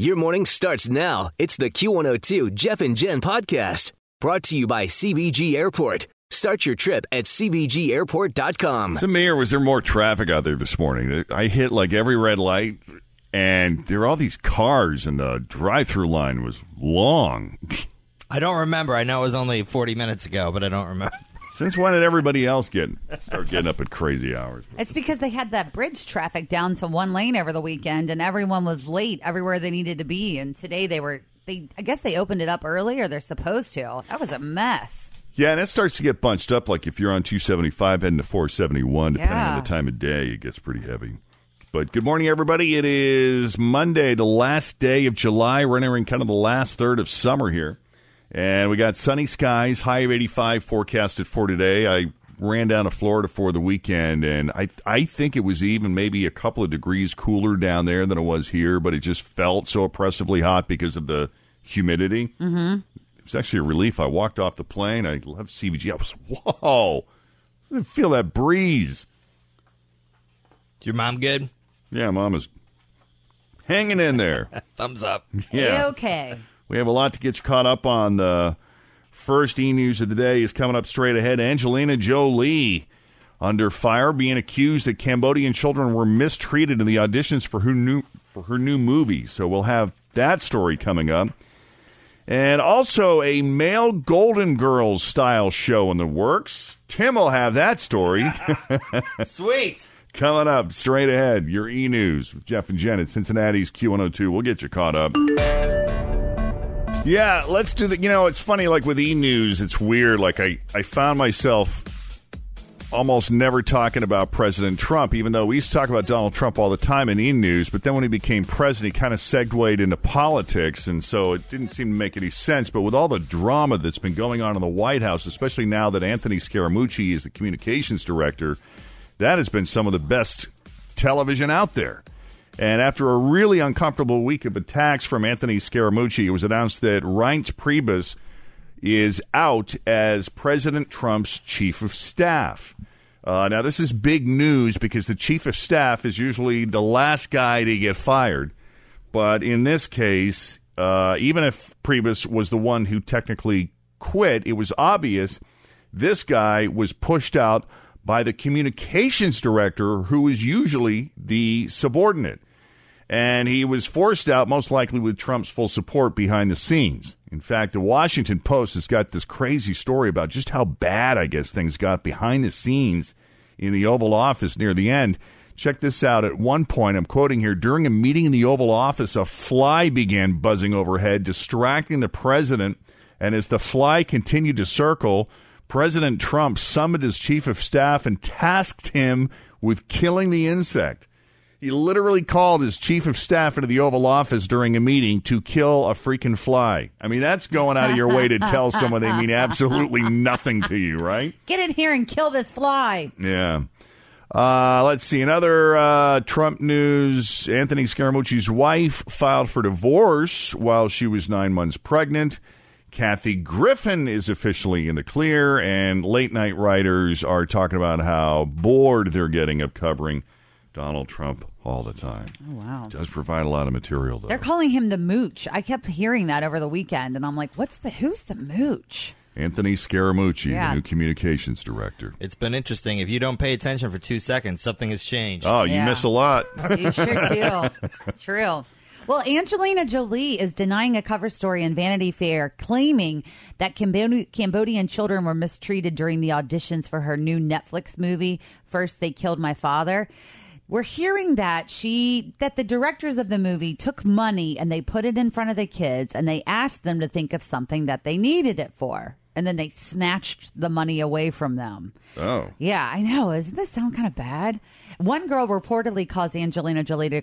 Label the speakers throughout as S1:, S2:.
S1: Your morning starts now. It's the Q102 Jeff and Jen podcast brought to you by CVG Airport. Start your trip at CVGAirport.com.
S2: So, Mayor, was there more traffic out there this morning? I hit like every red light, and there were all these cars, and the drive-through line was long.
S3: I don't remember. I know it was only 40 minutes ago, but I don't remember.
S2: Since when did everybody else get start getting up at crazy hours?
S4: It's because they had that bridge traffic down to one lane over the weekend, and everyone was late everywhere they needed to be. And today they were they. I guess they opened it up early, or they're supposed to. That was a mess.
S2: Yeah, and it starts to get bunched up. Like if you're on 275 heading to 471, depending
S4: Yeah.
S2: on the time of day, it gets pretty heavy. But good morning, everybody. It is Monday, the last day of July. We're entering kind of the last third of summer here. And we got sunny skies, high of 85 forecasted for today. I ran down to Florida for the weekend, and I I think it was even maybe a couple of degrees cooler down there than it was here, but it just felt so oppressively hot because of the humidity. Mm-hmm. It was actually a relief. I walked off the plane. I left CVG. I was, whoa, I didn't feel that breeze.
S3: Is your mom good?
S2: Yeah, mom is hanging in there.
S3: Thumbs up.
S2: Yeah.
S4: Okay.
S2: We have a lot to get you caught up on. The first e news of the day is coming up straight ahead. Angelina Jolie under fire, being accused that Cambodian children were mistreated in the auditions for her new for her new movie. So we'll have that story coming up. And also a male Golden Girls style show in the works. Tim will have that story
S3: Sweet.
S2: coming up straight ahead. Your e news with Jeff and Jen at Cincinnati's Q102. We'll get you caught up. Yeah, let's do the. You know, it's funny. Like with e news, it's weird. Like I, I found myself almost never talking about President Trump, even though we used to talk about Donald Trump all the time in e news. But then when he became president, he kind of segued into politics, and so it didn't seem to make any sense. But with all the drama that's been going on in the White House, especially now that Anthony Scaramucci is the communications director, that has been some of the best television out there. And after a really uncomfortable week of attacks from Anthony Scaramucci, it was announced that Reince Priebus is out as President Trump's chief of staff. Uh, now, this is big news because the chief of staff is usually the last guy to get fired. But in this case, uh, even if Priebus was the one who technically quit, it was obvious this guy was pushed out by the communications director, who is usually the subordinate. And he was forced out, most likely with Trump's full support behind the scenes. In fact, the Washington Post has got this crazy story about just how bad, I guess, things got behind the scenes in the Oval Office near the end. Check this out. At one point, I'm quoting here during a meeting in the Oval Office, a fly began buzzing overhead, distracting the president. And as the fly continued to circle, President Trump summoned his chief of staff and tasked him with killing the insect. He literally called his chief of staff into the Oval Office during a meeting to kill a freaking fly. I mean, that's going out of your way to tell someone they mean absolutely nothing to you, right?
S4: Get in here and kill this fly.
S2: Yeah. Uh, let's see. Another uh, Trump news. Anthony Scaramucci's wife filed for divorce while she was nine months pregnant. Kathy Griffin is officially in the clear, and late night writers are talking about how bored they're getting of covering Donald Trump all the time.
S4: Oh wow.
S2: Does provide a lot of material, though.
S4: They're calling him the mooch. I kept hearing that over the weekend, and I'm like, "What's the who's the mooch?"
S2: Anthony Scaramucci,
S4: Yeah.
S2: the new communications director.
S3: It's been interesting. If you don't pay attention for two seconds, something has changed.
S2: Oh, you
S4: Yeah.
S2: miss a lot.
S4: You sure do. True. Well, Angelina Jolie is denying a cover story in Vanity Fair, claiming that Cambodian children were mistreated during the auditions for her new Netflix movie, First They Killed My Father. We're hearing that she that the directors of the movie took money and they put it in front of the kids and they asked them to think of something that they needed it for. And then they snatched the money away from them.
S2: Oh.
S4: Yeah, I know. Doesn't this sound kind of bad? One girl reportedly caused Angelina Jolie to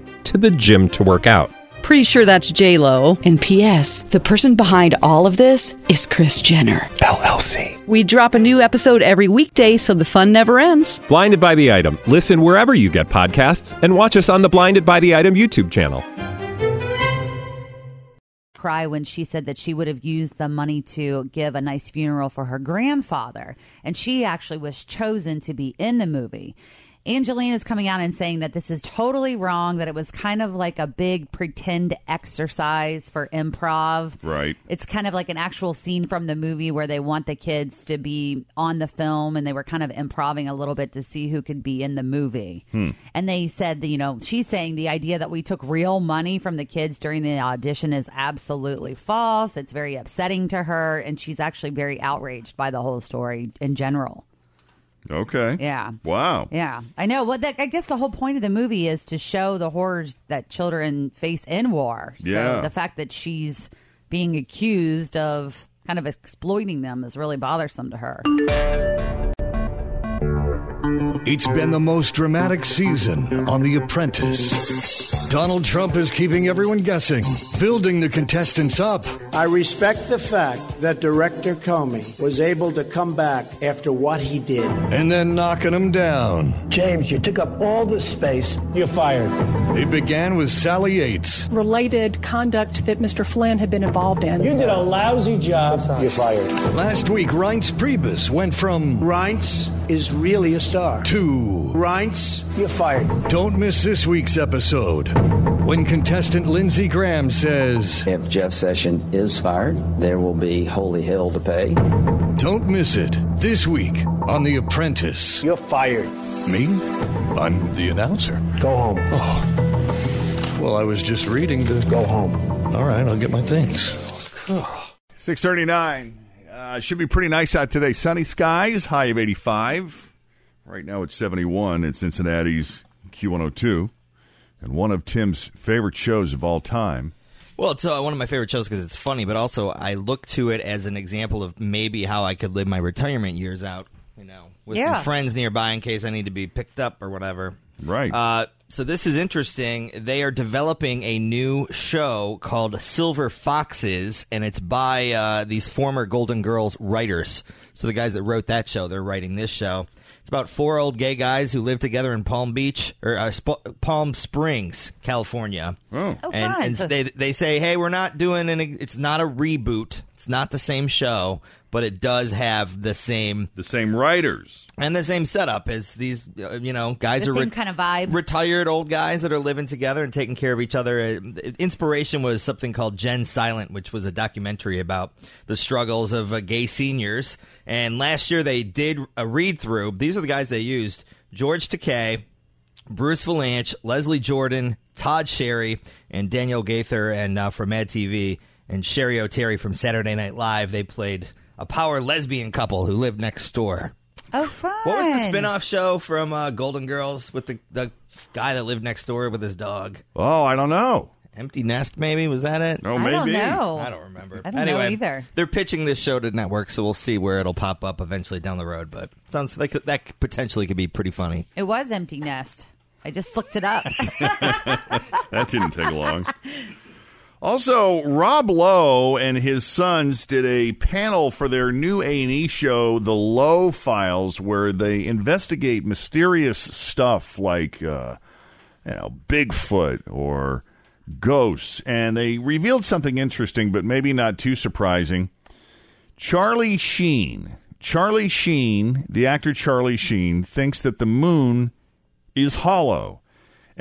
S5: to the gym to work out.
S6: Pretty sure that's J Lo.
S7: And P.S. The person behind all of this is Kris Jenner
S5: LLC.
S6: We drop a new episode every weekday, so the fun never ends.
S5: Blinded by the item. Listen wherever you get podcasts, and watch us on the Blinded by the Item YouTube channel.
S4: cry when she said that she would have used the money to give a nice funeral for her grandfather. And she actually was chosen to be in the movie. Angelina is coming out and saying that this is totally wrong, that it was kind of like a big pretend exercise for improv.
S2: Right.
S4: It's kind of like an actual scene from the movie where they want the kids to be on the film and they were kind of improving a little bit to see who could be in the movie. Hmm. And they said that, you know, she's saying the idea that we took real money from the kids during the audition is absolutely false. It's very upsetting to her. And she's actually very outraged by the whole story in general.
S2: Okay.
S4: Yeah.
S2: Wow.
S4: Yeah, I know. Well, that, I guess the whole point of the movie is to show the horrors that children face in war.
S2: Yeah.
S4: So the fact that she's being accused of kind of exploiting them is really bothersome to her.
S8: It's been the most dramatic season on The Apprentice. Donald Trump is keeping everyone guessing, building the contestants up.
S9: I respect the fact that director Comey was able to come back after what he did.
S8: And then knocking him down.
S9: James, you took up all the space. You're fired.
S8: It began with Sally Yates.
S10: related conduct that Mr. Flynn had been involved in.
S9: You did a lousy job. You're fired.
S8: Last week, Reince Priebus went from
S9: Reince is really a star.
S8: to
S9: Reince, you're fired.
S8: don't miss this week's episode when contestant Lindsey Graham says,
S11: If Jeff Session is fired, there will be holy hell to pay.
S8: Don't miss it this week on The Apprentice.
S9: You're fired.
S8: Me? I'm the announcer.
S9: Go home. Oh.
S8: Well, I was just reading the.
S9: Go home.
S8: All right, I'll get my things.
S2: 639. Uh, should be pretty nice out today. Sunny skies, high of 85. Right now it's 71 at Cincinnati's Q102. And one of Tim's favorite shows of all time.
S3: Well, it's uh, one of my favorite shows because it's funny, but also I look to it as an example of maybe how I could live my retirement years out, you know, with
S4: Yeah.
S3: some friends nearby in case I need to be picked up or whatever.
S2: Right.
S3: Uh, so this is interesting. They are developing a new show called Silver Foxes, and it's by uh, these former Golden Girls writers. So the guys that wrote that show, they're writing this show. It's about four old gay guys who live together in Palm Beach or uh, Sp- Palm Springs, California.
S2: Oh.
S4: Oh,
S3: and,
S4: fun.
S3: and they they say, hey, we're not doing an. It's not a reboot. It's not the same show, but it does have the same
S2: The same writers.
S3: and the same setup as these. Uh, you know, guys
S4: The
S3: are
S4: same kind of vibe.
S3: retired old guys that are living together and taking care of each other. Uh, Inspiration was something called Gen Silent, which was a documentary about the struggles of uh, gay seniors. And last year they did a read through. These are the guys they used: George Takei, Bruce Vilanch, Leslie Jordan, Todd Sherry, and Daniel Gaither, and uh, from Mad TV, and Cheri Oteri from Saturday Night Live. They played a power lesbian couple who lived next door.
S4: Oh, fun.
S3: What was the spin-off show from uh, Golden Girls with the, the guy that lived next door with his dog?
S2: Oh, I don't know.
S3: Empty Nest, maybe? Was that it?
S2: Oh,
S4: I
S2: maybe.
S4: don't know.
S3: I don't remember.
S4: I don't know either.
S3: They're pitching this show to network, so we'll see where it'll pop up eventually down the road. But sounds like that potentially could be pretty funny.
S4: It was Empty Nest. I just looked it up.
S2: That didn't take long. Also, Rob Lowe and his sons did a panel for their new A&E show, The Lowe Files, where they investigate mysterious stuff like, uh, you know, Bigfoot or ghosts. And they revealed something interesting, but maybe not too surprising. Charlie Sheen, Charlie Sheen, the actor Charlie Sheen, thinks that the moon is hollow.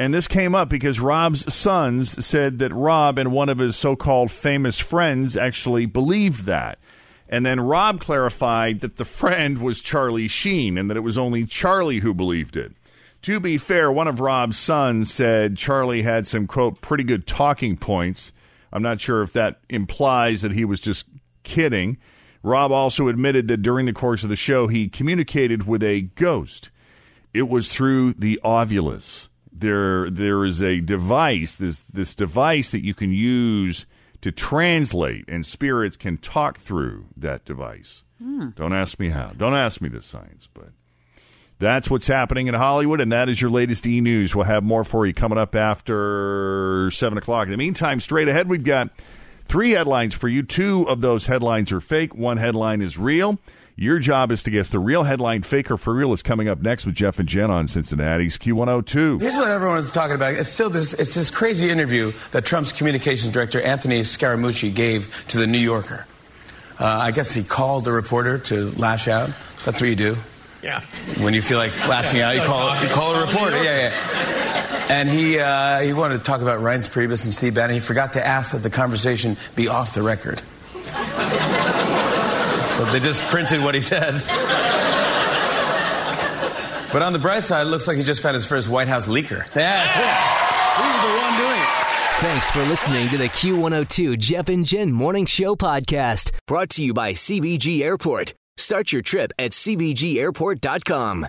S2: And this came up because Rob's sons said that Rob and one of his so called famous friends actually believed that. And then Rob clarified that the friend was Charlie Sheen and that it was only Charlie who believed it. To be fair, one of Rob's sons said Charlie had some, quote, pretty good talking points. I'm not sure if that implies that he was just kidding. Rob also admitted that during the course of the show, he communicated with a ghost. It was through the Ovilus. There, there is a device, this, this device that you can use to translate, and spirits can talk through that device.
S4: Hmm.
S2: Don't ask me how. Don't ask me the science, but that's what's happening in Hollywood, and that is your latest e news. We'll have more for you coming up after 7 o'clock. In the meantime, straight ahead, we've got three headlines for you. Two of those headlines are fake, one headline is real. Your job is to guess the real headline. Fake or for real is coming up next with Jeff and Jen on Cincinnati's Q102.
S12: Here's what everyone is talking about. It's still this. It's this crazy interview that Trump's communications director Anthony Scaramucci gave to the New Yorker. Uh, I guess he called the reporter to lash out. That's what you do.
S13: Yeah.
S12: When you feel like lashing out, you call you call a reporter. Yeah, yeah. And he uh, he wanted to talk about Reince Priebus and Steve Bannon. He forgot to ask that the conversation be off the record. So they just printed what he said. But on the bright side, it looks like he just found his first White House leaker. Yeah, that's it. He the one doing it.
S1: Thanks for listening to the Q102 Jeff and Jen Morning Show podcast, brought to you by CVG Airport. Start your trip at CVGAirport.com.